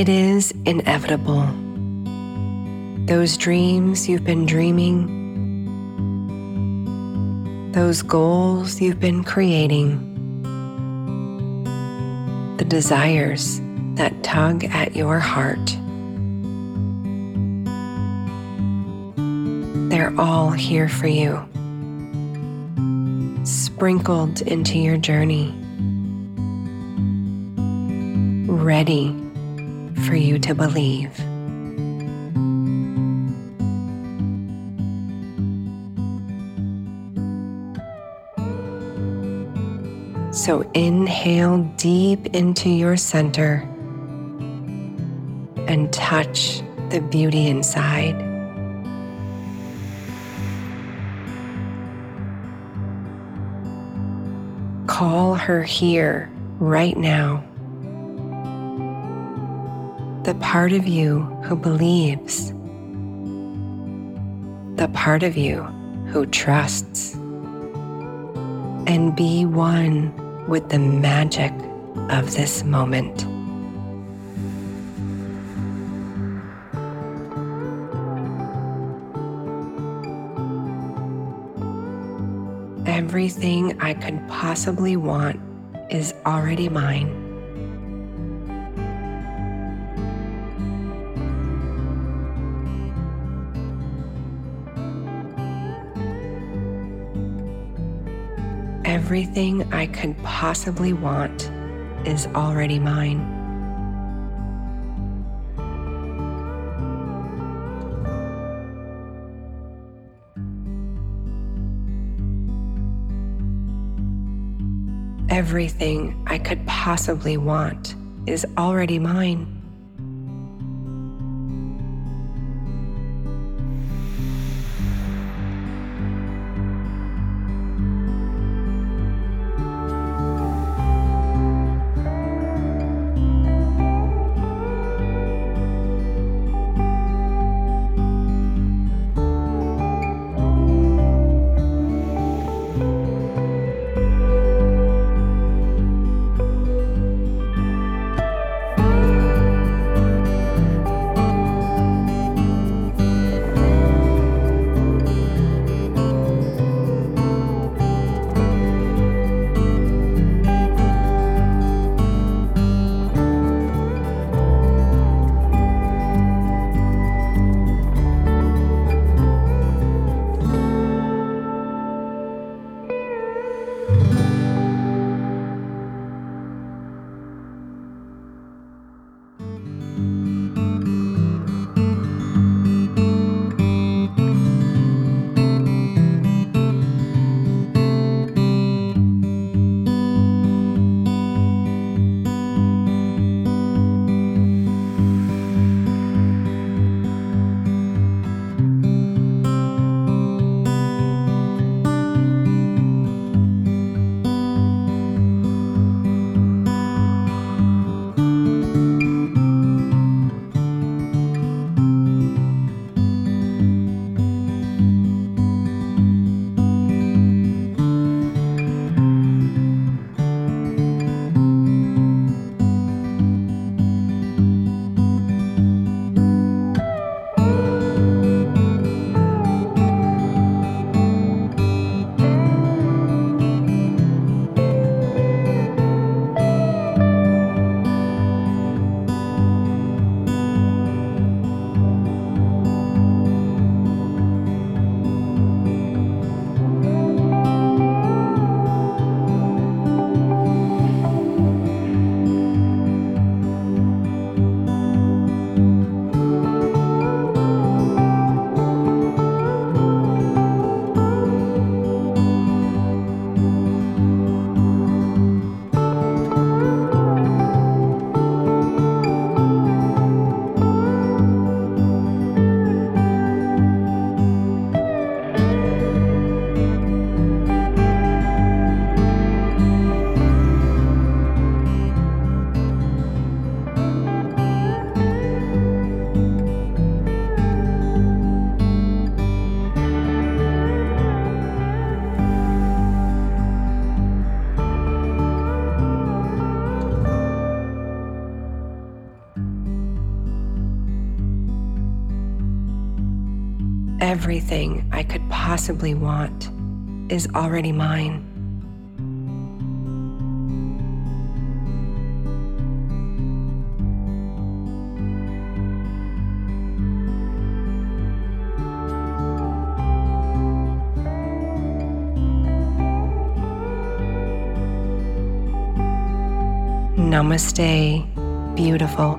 It is inevitable. Those dreams you've been dreaming, those goals you've been creating, the desires that tug at your heart. They're all here for you, sprinkled into your journey, ready for you to believe. So inhale deep into your center and touch the beauty inside. Call her here right now the part of you who believes, the part of you who trusts, and be one with the magic of this moment. Everything I could possibly want is already mine. Everything I could possibly want is already mine. Everything I could possibly want is already mine. Everything I could possibly want is already mine. Namaste, beautiful.